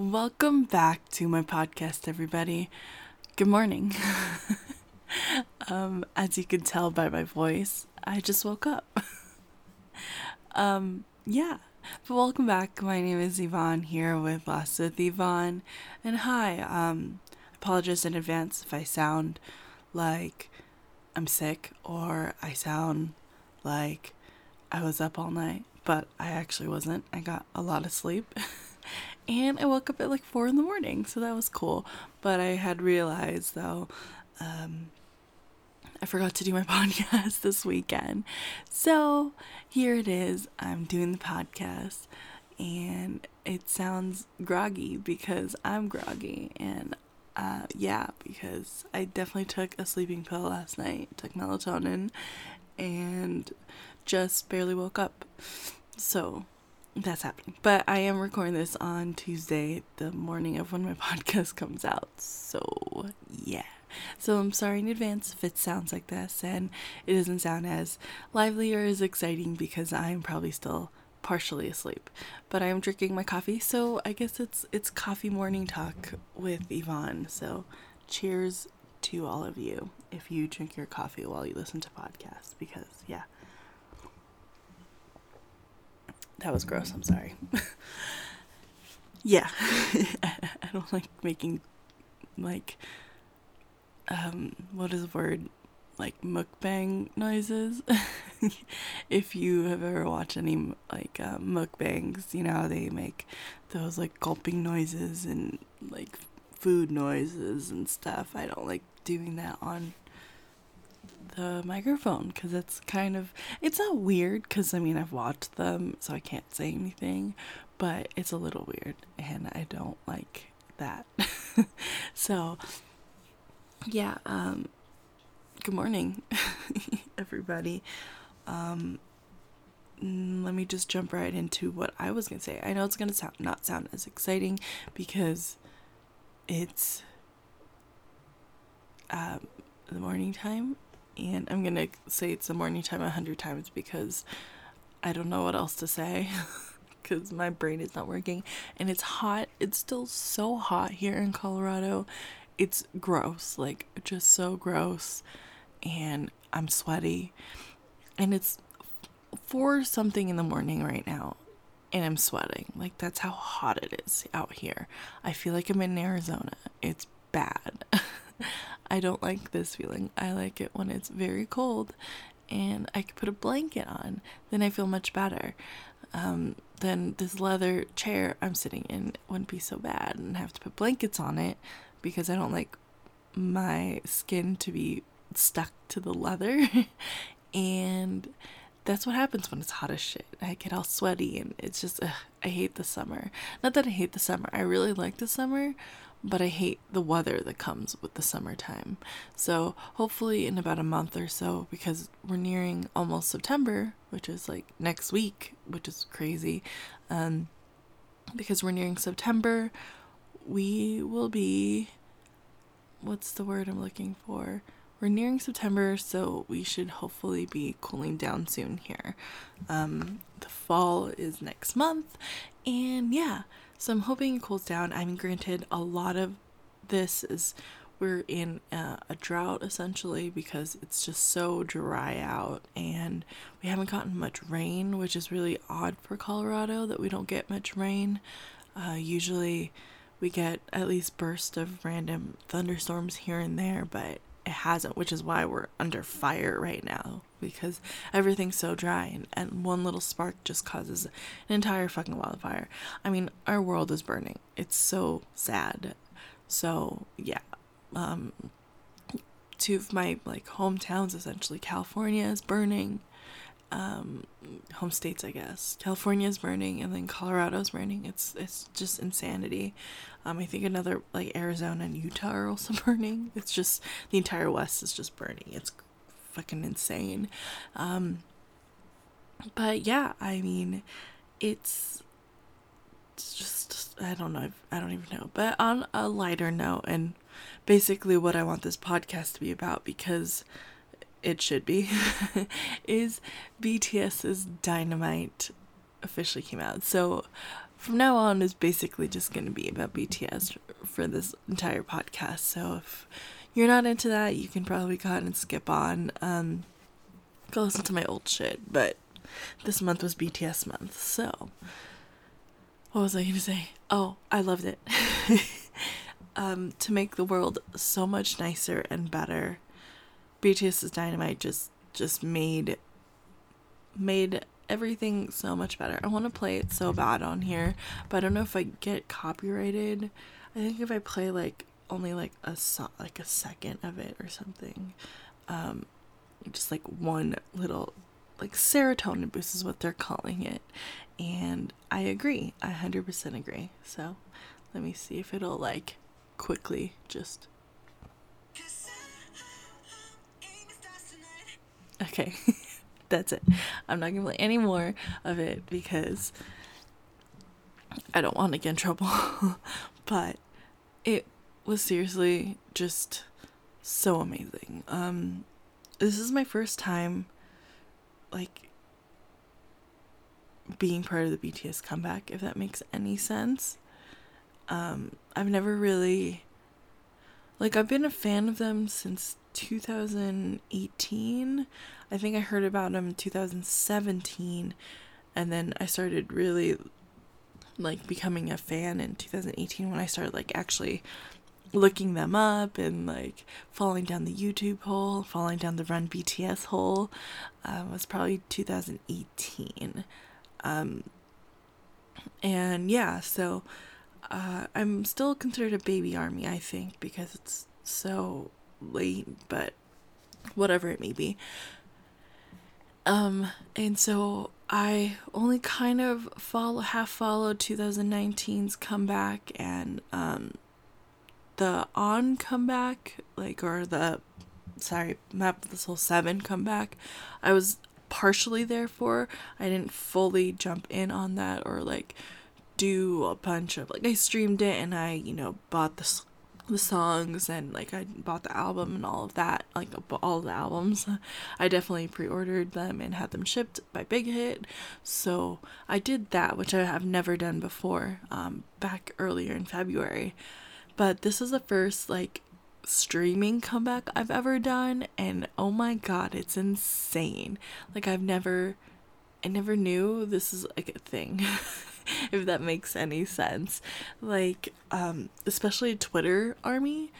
Welcome back to my podcast, everybody. Good morning. um, as you can tell by my voice, I just woke up. um, yeah. But welcome back. My name is Yvonne here with Lost with Yvonne. And hi, um, I apologize in advance if I sound like I'm sick or I sound like I was up all night, but I actually wasn't. I got a lot of sleep. and I woke up at like four in the morning, so that was cool. But I had realized though, um, I forgot to do my podcast this weekend. So here it is. I'm doing the podcast, and it sounds groggy because I'm groggy. And uh, yeah, because I definitely took a sleeping pill last night, took melatonin, and just barely woke up. So that's happening. But I am recording this on Tuesday, the morning of when my podcast comes out. So, yeah. So, I'm sorry in advance if it sounds like this and it doesn't sound as lively or as exciting because I'm probably still partially asleep. But I am drinking my coffee, so I guess it's it's coffee morning talk with Yvonne. So, cheers to all of you if you drink your coffee while you listen to podcasts because yeah. That was gross. I'm sorry. yeah. I don't like making like um what is the word like mukbang noises. if you have ever watched any like uh, mukbangs, you know they make those like gulping noises and like food noises and stuff. I don't like doing that on the microphone because it's kind of it's not weird because I mean I've watched them so I can't say anything, but it's a little weird and I don't like that. so yeah, um good morning everybody. Um mm, let me just jump right into what I was going to say. I know it's going to sound not sound as exciting because it's um, the morning time and I'm gonna say it's the morning time a hundred times because I don't know what else to say because my brain is not working and it's hot. It's still so hot here in Colorado. It's gross, like just so gross, and I'm sweaty, and it's four something in the morning right now and I'm sweating. Like that's how hot it is out here. I feel like I'm in Arizona. It's bad. I don't like this feeling. I like it when it's very cold and I can put a blanket on. Then I feel much better. Um, then this leather chair I'm sitting in wouldn't be so bad and have to put blankets on it because I don't like my skin to be stuck to the leather. and that's what happens when it's hot as shit. I get all sweaty and it's just, ugh, I hate the summer. Not that I hate the summer, I really like the summer, but I hate the weather that comes with the summertime. So, hopefully, in about a month or so, because we're nearing almost September, which is like next week, which is crazy, um, because we're nearing September, we will be. What's the word I'm looking for? We're nearing September, so we should hopefully be cooling down soon here. Um, the fall is next month, and yeah, so I'm hoping it cools down. I mean, granted, a lot of this is we're in a, a drought essentially because it's just so dry out and we haven't gotten much rain, which is really odd for Colorado that we don't get much rain. Uh, usually we get at least bursts of random thunderstorms here and there, but it hasn't, which is why we're under fire right now because everything's so dry and, and one little spark just causes an entire fucking wildfire. I mean, our world is burning. It's so sad. So, yeah. Um two of my like hometowns essentially California is burning. Um home states, I guess. California is burning and then Colorado's burning. It's it's just insanity. Um I think another like Arizona and Utah are also burning. It's just the entire west is just burning. It's fucking insane. Um, but yeah, I mean, it's, it's just I don't know. I don't even know. But on a lighter note, and basically what I want this podcast to be about because it should be is BTS's Dynamite officially came out. So from now on is basically just going to be about BTS for this entire podcast. So if you're not into that, you can probably go ahead and skip on. Um, go listen to my old shit. But this month was BTS month, so what was I going to say? Oh, I loved it. um, to make the world so much nicer and better, BTS's Dynamite just just made made everything so much better. I want to play it so bad on here, but I don't know if I get copyrighted. I think if I play like only like a so- like a second of it or something, um, just like one little like serotonin boost is what they're calling it, and I agree. I hundred percent agree. So let me see if it'll like quickly just. Okay. that's it. I'm not gonna play any more of it because I don't want to get in trouble. but it was seriously just so amazing. Um, this is my first time, like, being part of the BTS comeback, if that makes any sense. Um, I've never really, like, I've been a fan of them since 2018. I think I heard about them in 2017 and then I started really like becoming a fan in 2018 when I started like actually looking them up and like falling down the YouTube hole, falling down the Run BTS hole. Uh, was probably 2018. Um, and yeah, so uh, I'm still considered a baby army, I think, because it's so late, but whatever it may be. Um, and so I only kind of follow half followed 2019's comeback and um the on comeback, like or the sorry, map of the soul seven comeback. I was partially there for. I didn't fully jump in on that or like do a bunch of like I streamed it and I, you know, bought the the songs and like I bought the album and all of that, like all the albums. I definitely pre-ordered them and had them shipped by Big Hit. So I did that, which I have never done before, um, back earlier in February. But this is the first like streaming comeback I've ever done, and oh my god, it's insane. Like I've never, I never knew this is like a thing. if that makes any sense. Like, um, especially Twitter army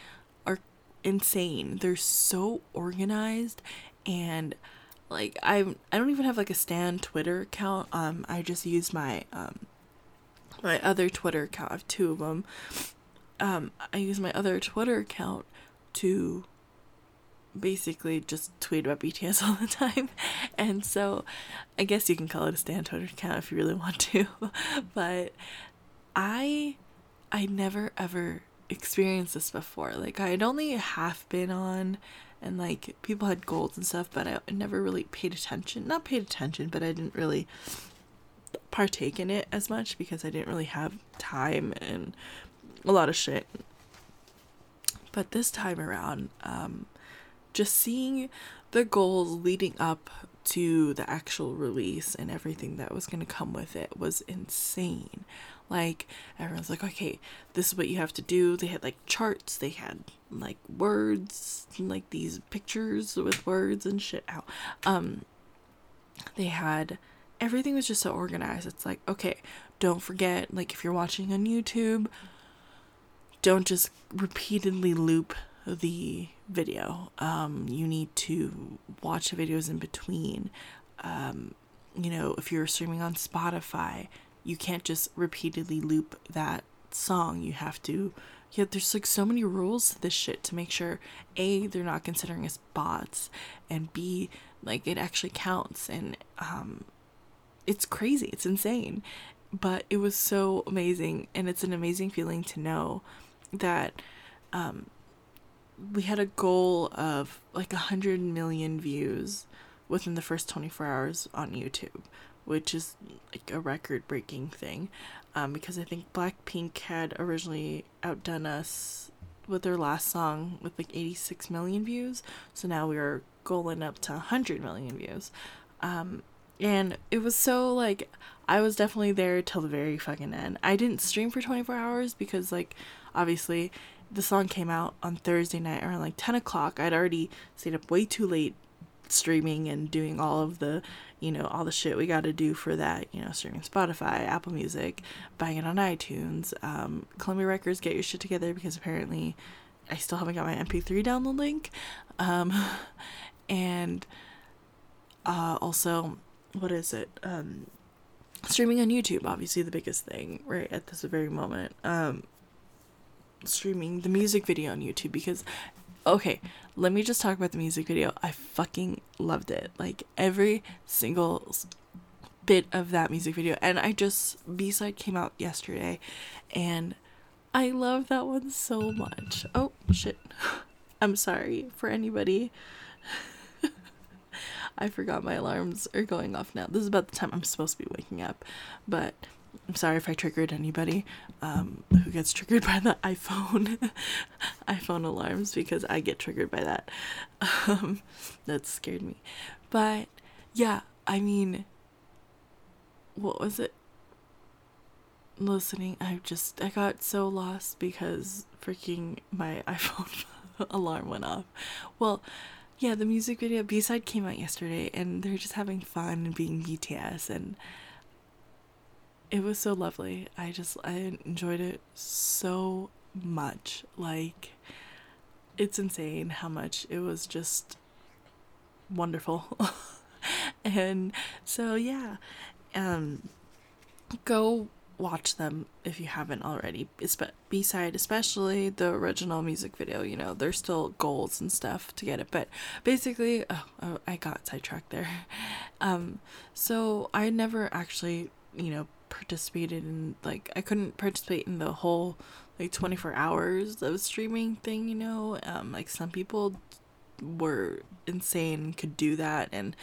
are insane. They're so organized and like I I don't even have like a stand Twitter account. Um, I just use my um my other Twitter account. I have two of them. Um, I use my other Twitter account to basically just tweet about BTS all the time. And so I guess you can call it a stand Twitter account if you really want to. but I I never ever experienced this before. Like I had only half been on and like people had golds and stuff, but I never really paid attention. Not paid attention, but I didn't really partake in it as much because I didn't really have time and a lot of shit. But this time around, um, just seeing the goals leading up to the actual release and everything that was going to come with it was insane. Like, everyone's like, okay, this is what you have to do. They had like charts, they had like words, like these pictures with words and shit out. Um, they had everything was just so organized. It's like, okay, don't forget, like, if you're watching on YouTube, don't just repeatedly loop the video. Um, you need to watch the videos in between. Um, you know, if you're streaming on Spotify, you can't just repeatedly loop that song. You have to. Yeah, there's like so many rules to this shit to make sure a they're not considering us bots, and b like it actually counts. And um, it's crazy. It's insane, but it was so amazing, and it's an amazing feeling to know that um, we had a goal of like a hundred million views within the first 24 hours on YouTube, which is like a record breaking thing. Um, because I think Blackpink had originally outdone us with their last song with like 86 million views. So now we are going up to 100 million views. Um, and it was so like I was definitely there till the very fucking end. I didn't stream for 24 hours because like obviously the song came out on Thursday night around like 10 o'clock. I'd already stayed up way too late streaming and doing all of the, you know, all the shit we got to do for that, you know, streaming Spotify, Apple Music, buying it on iTunes, um, Columbia Records, get your shit together because apparently I still haven't got my MP3 download link. Um, and uh, also, what is it? Um, streaming on YouTube, obviously the biggest thing right at this very moment. Um, streaming the music video on YouTube because okay, let me just talk about the music video. I fucking loved it. Like every single bit of that music video. And I just B-side came out yesterday and I love that one so much. Oh shit. I'm sorry for anybody. I forgot my alarms are going off now. This is about the time I'm supposed to be waking up. But I'm sorry if I triggered anybody um, who gets triggered by the iPhone iPhone alarms because I get triggered by that. Um, that scared me. But yeah, I mean, what was it? Listening, I just I got so lost because freaking my iPhone alarm went off. Well, yeah, the music video B side came out yesterday, and they're just having fun and being BTS and it was so lovely. I just I enjoyed it so much. Like it's insane how much it was just wonderful. and so yeah, um go watch them if you haven't already. B-side especially the original music video, you know, there's still goals and stuff to get it. But basically, oh, oh I got sidetracked there. Um so I never actually, you know, participated in like I couldn't participate in the whole like 24 hours of streaming thing, you know. Um like some people were insane could do that and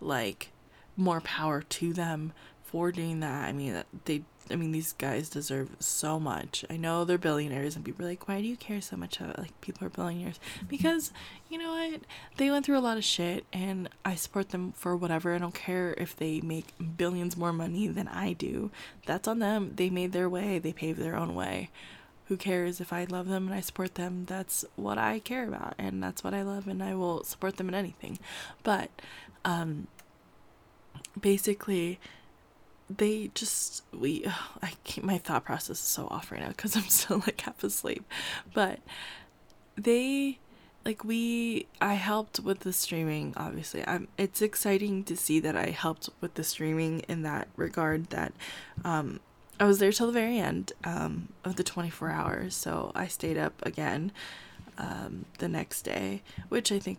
like more power to them for doing that. I mean they I mean, these guys deserve so much. I know they're billionaires, and people are like, why do you care so much about Like, people are billionaires. Because, you know what? They went through a lot of shit, and I support them for whatever. I don't care if they make billions more money than I do. That's on them. They made their way, they paved their own way. Who cares if I love them and I support them? That's what I care about, and that's what I love, and I will support them in anything. But, um, basically, they just we I keep my thought process is so off right now because I'm still like half asleep, but they like we I helped with the streaming obviously. I'm it's exciting to see that I helped with the streaming in that regard that um I was there till the very end um of the 24 hours. So I stayed up again um the next day which I think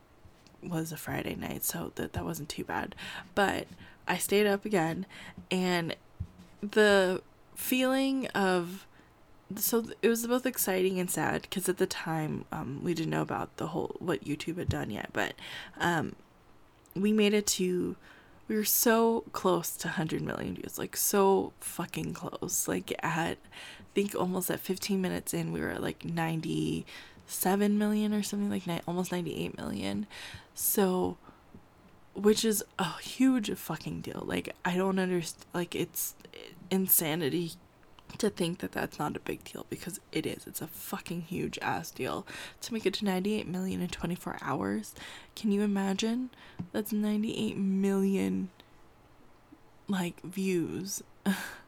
was a Friday night so that that wasn't too bad. But I stayed up again and the feeling of so it was both exciting and sad because at the time um, we didn't know about the whole what YouTube had done yet, but um, we made it to we were so close to 100 million views, like so fucking close. Like at I think almost at 15 minutes in, we were at like 97 million or something like ni- almost 98 million. So which is a huge fucking deal. Like I don't understand. Like it's insanity to think that that's not a big deal because it is. It's a fucking huge ass deal to make it to 98 million in 24 hours. Can you imagine? That's 98 million like views.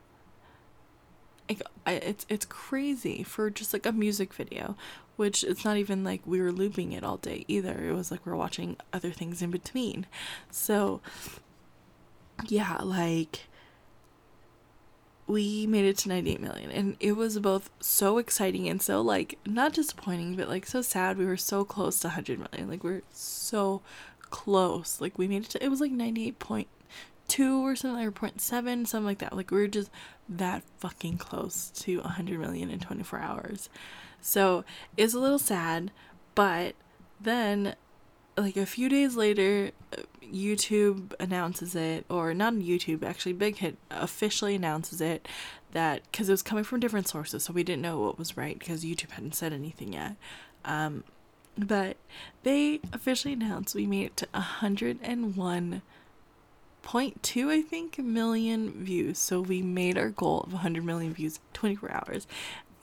like I, it's it's crazy for just like a music video which it's not even like we were looping it all day either. It was like we are watching other things in between. So, yeah, like we made it to 98 million and it was both so exciting and so like not disappointing but like so sad we were so close to 100 million like we we're so close like we made it to it was like 98.2 or something or 0.7 something like that like we were just that fucking close to 100 million in 24 hours so it's a little sad, but then like a few days later YouTube announces it or not YouTube actually Big Hit officially announces it that cuz it was coming from different sources so we didn't know what was right because YouTube hadn't said anything yet. Um, but they officially announced we made it to 101 0.2 I think million views. So we made our goal of 100 million views 24 hours.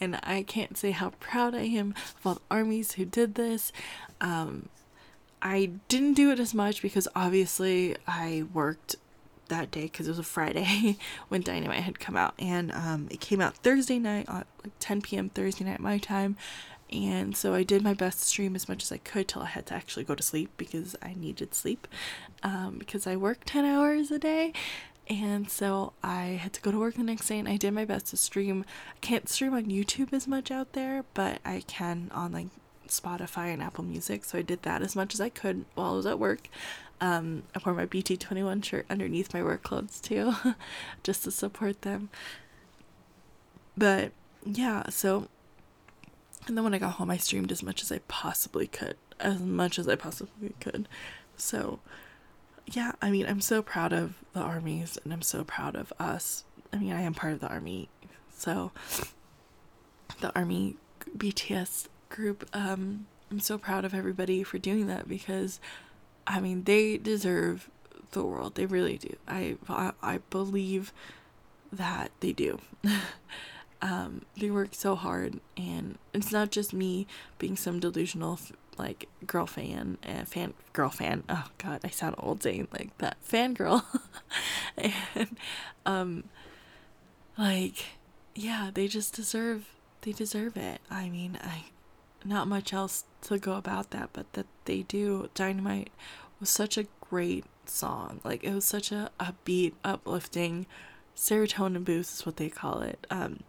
And I can't say how proud I am of all the armies who did this. Um, I didn't do it as much because obviously I worked that day because it was a Friday when Dynamite had come out, and um, it came out Thursday night at like 10 p.m. Thursday night my time, and so I did my best to stream as much as I could till I had to actually go to sleep because I needed sleep, um, because I work 10 hours a day. And so I had to go to work the next day and I did my best to stream. I can't stream on YouTube as much out there, but I can on like Spotify and Apple Music. So I did that as much as I could while I was at work. Um, I wore my BT21 shirt underneath my work clothes too, just to support them. But yeah, so, and then when I got home, I streamed as much as I possibly could, as much as I possibly could. So, yeah, I mean, I'm so proud of the armies and I'm so proud of us. I mean, I am part of the army, so the army BTS group, um, I'm so proud of everybody for doing that because I mean, they deserve the world. They really do. I I, I believe that they do. um, they work so hard, and it's not just me being some delusional like girl fan and uh, fan girl fan. Oh God, I sound old saying like that fangirl. and um, like yeah, they just deserve they deserve it. I mean, I not much else to go about that, but that they do. Dynamite was such a great song. Like it was such a upbeat, uplifting serotonin boost is what they call it. Um,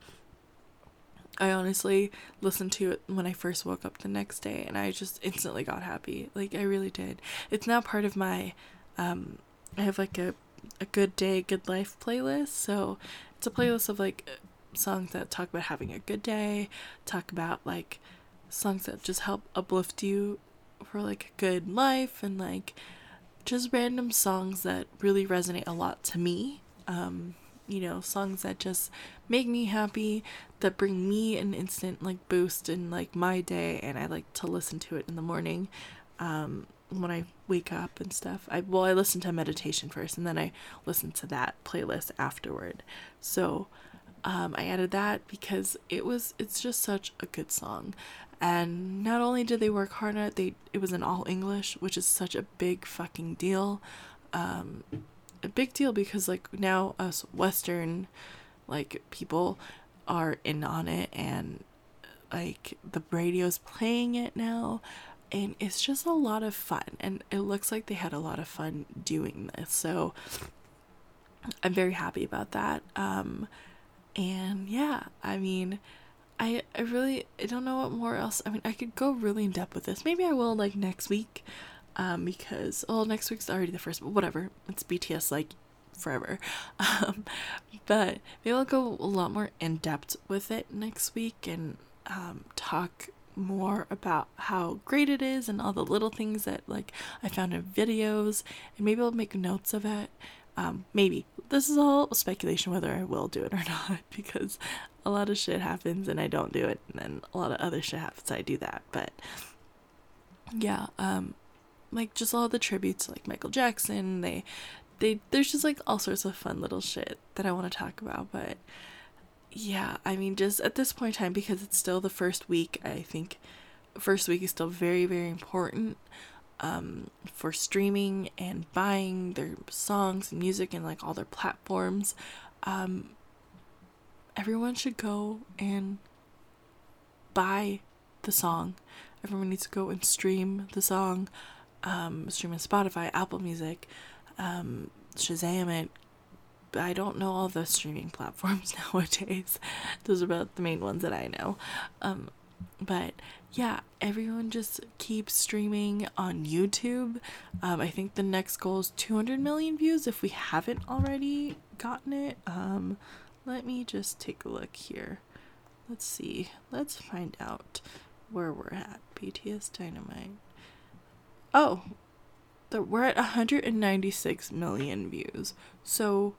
I honestly listened to it when I first woke up the next day and I just instantly got happy. Like I really did. It's now part of my um I have like a a good day, good life playlist. So it's a playlist of like songs that talk about having a good day, talk about like songs that just help uplift you for like a good life and like just random songs that really resonate a lot to me. Um, you know, songs that just make me happy, that bring me an instant like boost in like my day and I like to listen to it in the morning. Um, when I wake up and stuff. I well I listen to meditation first and then I listen to that playlist afterward. So um, I added that because it was it's just such a good song and not only did they work hard on it they it was in all english which is such a big fucking deal um a big deal because like now us western like people are in on it and like the radio's playing it now and it's just a lot of fun and it looks like they had a lot of fun doing this so i'm very happy about that um and yeah i mean I I really I don't know what more else. I mean, I could go really in depth with this. Maybe I will like next week, um, because well, next week's already the first. But whatever, it's BTS like forever. Um, but maybe I'll go a lot more in depth with it next week and um talk more about how great it is and all the little things that like I found in videos and maybe I'll make notes of it. Um, maybe this is all speculation whether I will do it or not because a lot of shit happens and I don't do it, and then a lot of other shit happens. I do that, but yeah, um, like just all the tributes, to like Michael Jackson. They, they, there's just like all sorts of fun little shit that I want to talk about, but yeah, I mean, just at this point in time, because it's still the first week, I think first week is still very, very important um, for streaming and buying their songs and music and like all their platforms. Um, everyone should go and buy the song. Everyone needs to go and stream the song, um, stream on Spotify, Apple Music, um, Shazam it. I don't know all the streaming platforms nowadays. Those are about the main ones that I know. Um, but yeah, everyone just keeps streaming on YouTube. Um, I think the next goal is 200 million views if we haven't already gotten it. Um, let me just take a look here. Let's see. Let's find out where we're at. BTS Dynamite. Oh, we're at 196 million views. So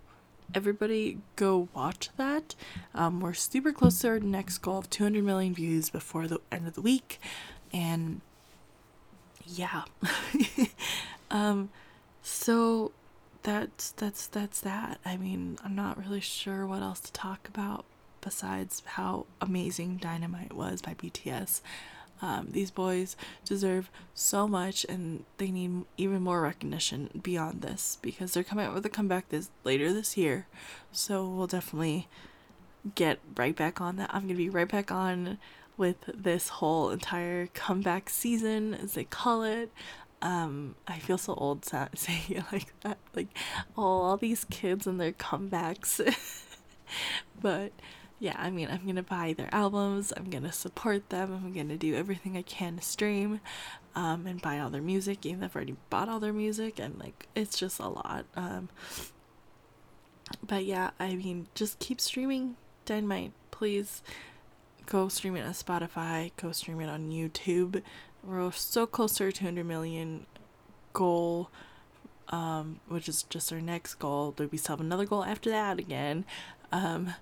everybody go watch that. Um, we're super close to our next goal of 200 million views before the end of the week. And yeah. um, so that's that's that's that. I mean, I'm not really sure what else to talk about besides how amazing Dynamite was by BTS. Um, these boys deserve so much, and they need even more recognition beyond this because they're coming out with a comeback this later this year. So we'll definitely get right back on that. I'm gonna be right back on with this whole entire comeback season, as they call it. Um, I feel so old saying it like that. Like, oh, all these kids and their comebacks. but yeah, I mean, I'm gonna buy their albums. I'm gonna support them. I'm gonna do everything I can to stream, um, and buy all their music. Even if I've already bought all their music, and like, it's just a lot. Um, but yeah, I mean, just keep streaming Dynamite, please. Go stream it on Spotify. Go stream it on YouTube. We're so close to our 200 million goal, um, which is just our next goal. Do we still have another goal after that again? Um,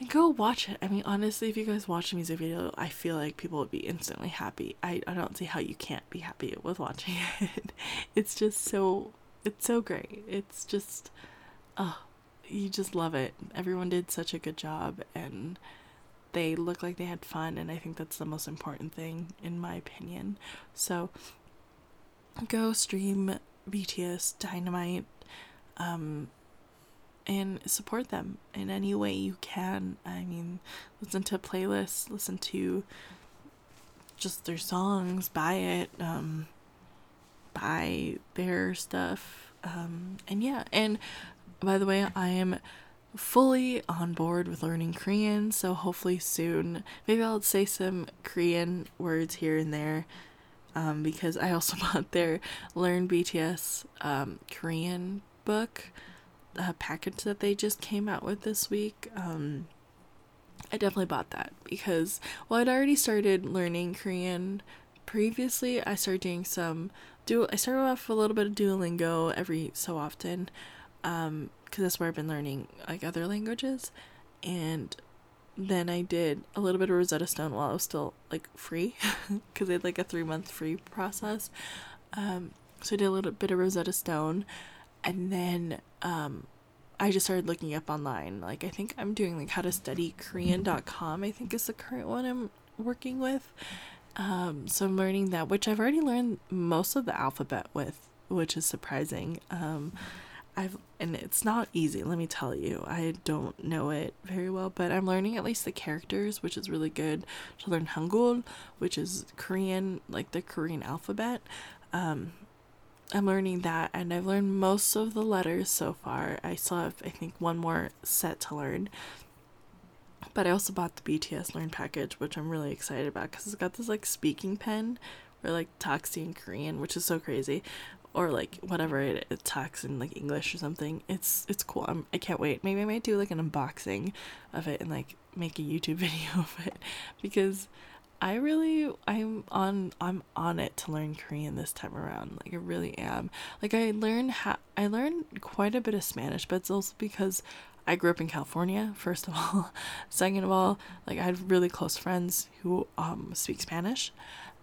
and go watch it. I mean, honestly, if you guys watch the music video, I feel like people would be instantly happy. I, I don't see how you can't be happy with watching it. it's just so, it's so great. It's just, oh, you just love it. Everyone did such a good job and they look like they had fun and I think that's the most important thing in my opinion. So go stream BTS Dynamite um and support them in any way you can. I mean, listen to playlists, listen to just their songs, buy it, um buy their stuff. Um and yeah, and by the way, I am fully on board with learning Korean, so hopefully soon, maybe I'll say some Korean words here and there. Um, because I also bought their Learn BTS um, Korean book uh, package that they just came out with this week. Um, I definitely bought that because, well, I'd already started learning Korean previously. I started doing some do I started off a little bit of Duolingo every so often, um because that's where I've been learning like other languages and then I did a little bit of Rosetta Stone while I was still like free because they had like a three month free process. Um, so I did a little bit of Rosetta Stone and then um, I just started looking up online. Like I think I'm doing like how to study Korean.com, I think is the current one I'm working with. Um, so I'm learning that, which I've already learned most of the alphabet with, which is surprising. Um, I've and it's not easy, let me tell you. I don't know it very well, but I'm learning at least the characters, which is really good to learn Hangul, which is Korean, like the Korean alphabet. Um, I'm learning that, and I've learned most of the letters so far. I still have, I think, one more set to learn. But I also bought the BTS Learn package, which I'm really excited about because it's got this like speaking pen where like talks in Korean, which is so crazy or like whatever it, it talks in like English or something. It's it's cool. I'm, I can't wait. Maybe I might do like an unboxing of it and like make a YouTube video of it because I really I'm on I'm on it to learn Korean this time around. Like I really am. Like I learned how I learned quite a bit of Spanish, but it's also because I grew up in California, first of all. Second of all, like I had really close friends who um speak Spanish.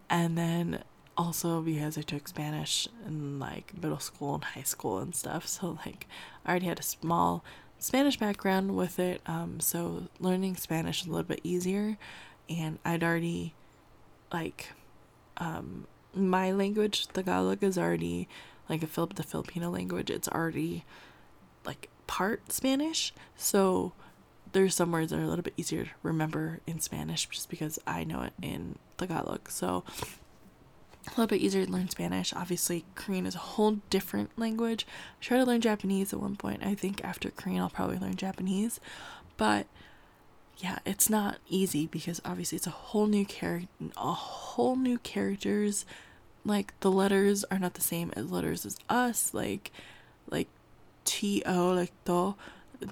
And then also because I took Spanish in like middle school and high school and stuff. So like I already had a small Spanish background with it. Um, so learning Spanish is a little bit easier, and I'd already like um my language Tagalog is already like a Philip the Filipino language. It's already like part Spanish. So there's some words that are a little bit easier to remember in Spanish just because I know it in Tagalog. So a little bit easier to learn Spanish. Obviously, Korean is a whole different language. I tried to learn Japanese at one point. I think after Korean, I'll probably learn Japanese. But yeah, it's not easy because obviously it's a whole new character, a whole new characters. Like the letters are not the same as letters as us. Like, like T O like to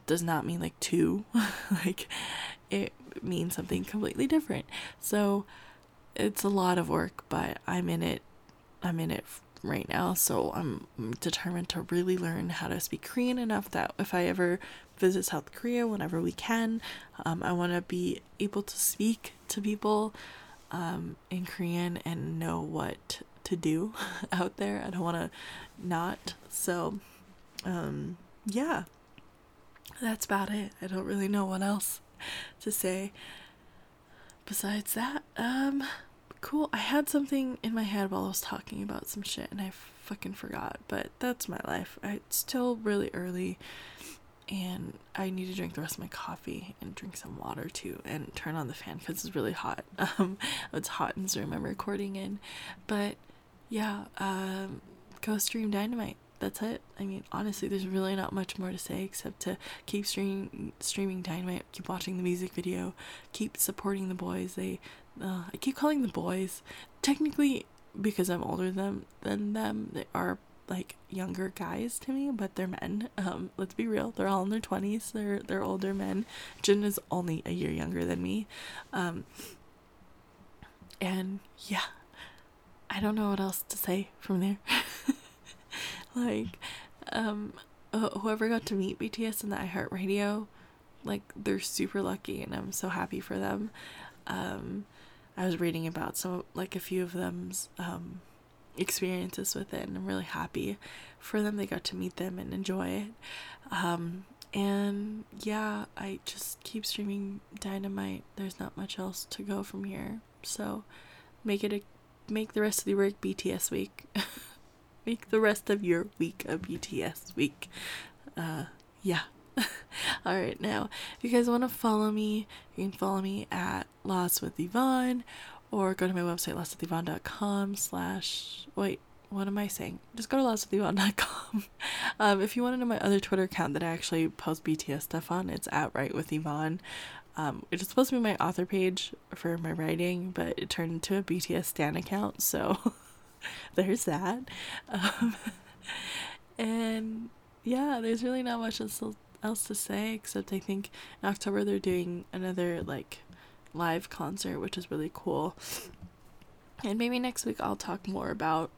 does not mean like two. like it means something completely different. So it's a lot of work, but I'm in it. I'm in it right now, so I'm determined to really learn how to speak Korean enough that if I ever visit South Korea, whenever we can, um, I want to be able to speak to people um, in Korean and know what to do out there. I don't want to not. So, um, yeah, that's about it. I don't really know what else to say besides that. Um, cool. I had something in my head while I was talking about some shit and I fucking forgot, but that's my life. I, it's still really early and I need to drink the rest of my coffee and drink some water too and turn on the fan because it's really hot. Um, it's hot in room I'm recording in. But yeah, um, go stream Dynamite. That's it. I mean, honestly, there's really not much more to say except to keep streaming, streaming Dynamite, keep watching the music video, keep supporting the boys. They, uh, I keep calling the boys. Technically, because I'm older than than them, they are like younger guys to me, but they're men. Um, let's be real, they're all in their twenties. They're they're older men. Jin is only a year younger than me. Um, and yeah, I don't know what else to say from there. like, um, whoever got to meet BTS in the iHeartRadio, like they're super lucky, and I'm so happy for them. Um, I was reading about some like a few of them's um experiences with it and I'm really happy for them. They got to meet them and enjoy it. Um, and yeah I just keep streaming dynamite. There's not much else to go from here. So make it a make the rest of the week BTS week. Make the rest of your week a BTS week. Uh yeah all right now if you guys want to follow me you can follow me at lost with yvonne or go to my website lostwithyvonne.com slash wait what am I saying? Just go to lostwithyvonne.com. um, if you want to know my other Twitter account that I actually post BTS stuff on, it's at Write with Yvonne. Um, it was supposed to be my author page for my writing, but it turned into a BTS Stan account, so there's that. Um, and yeah, there's really not much else, else to say except I think in October they're doing another like live concert, which is really cool. And maybe next week I'll talk more about,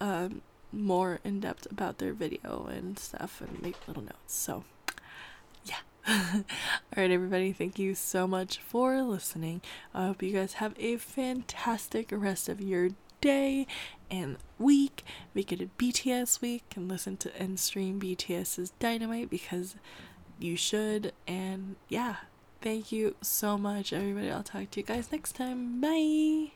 um, more in depth about their video and stuff and make little notes. So, yeah. All right, everybody, thank you so much for listening. I hope you guys have a fantastic rest of your day and week. Make it a BTS week and listen to and stream BTS's Dynamite because you should. And yeah, Thank you so much, everybody. I'll talk to you guys next time. Bye.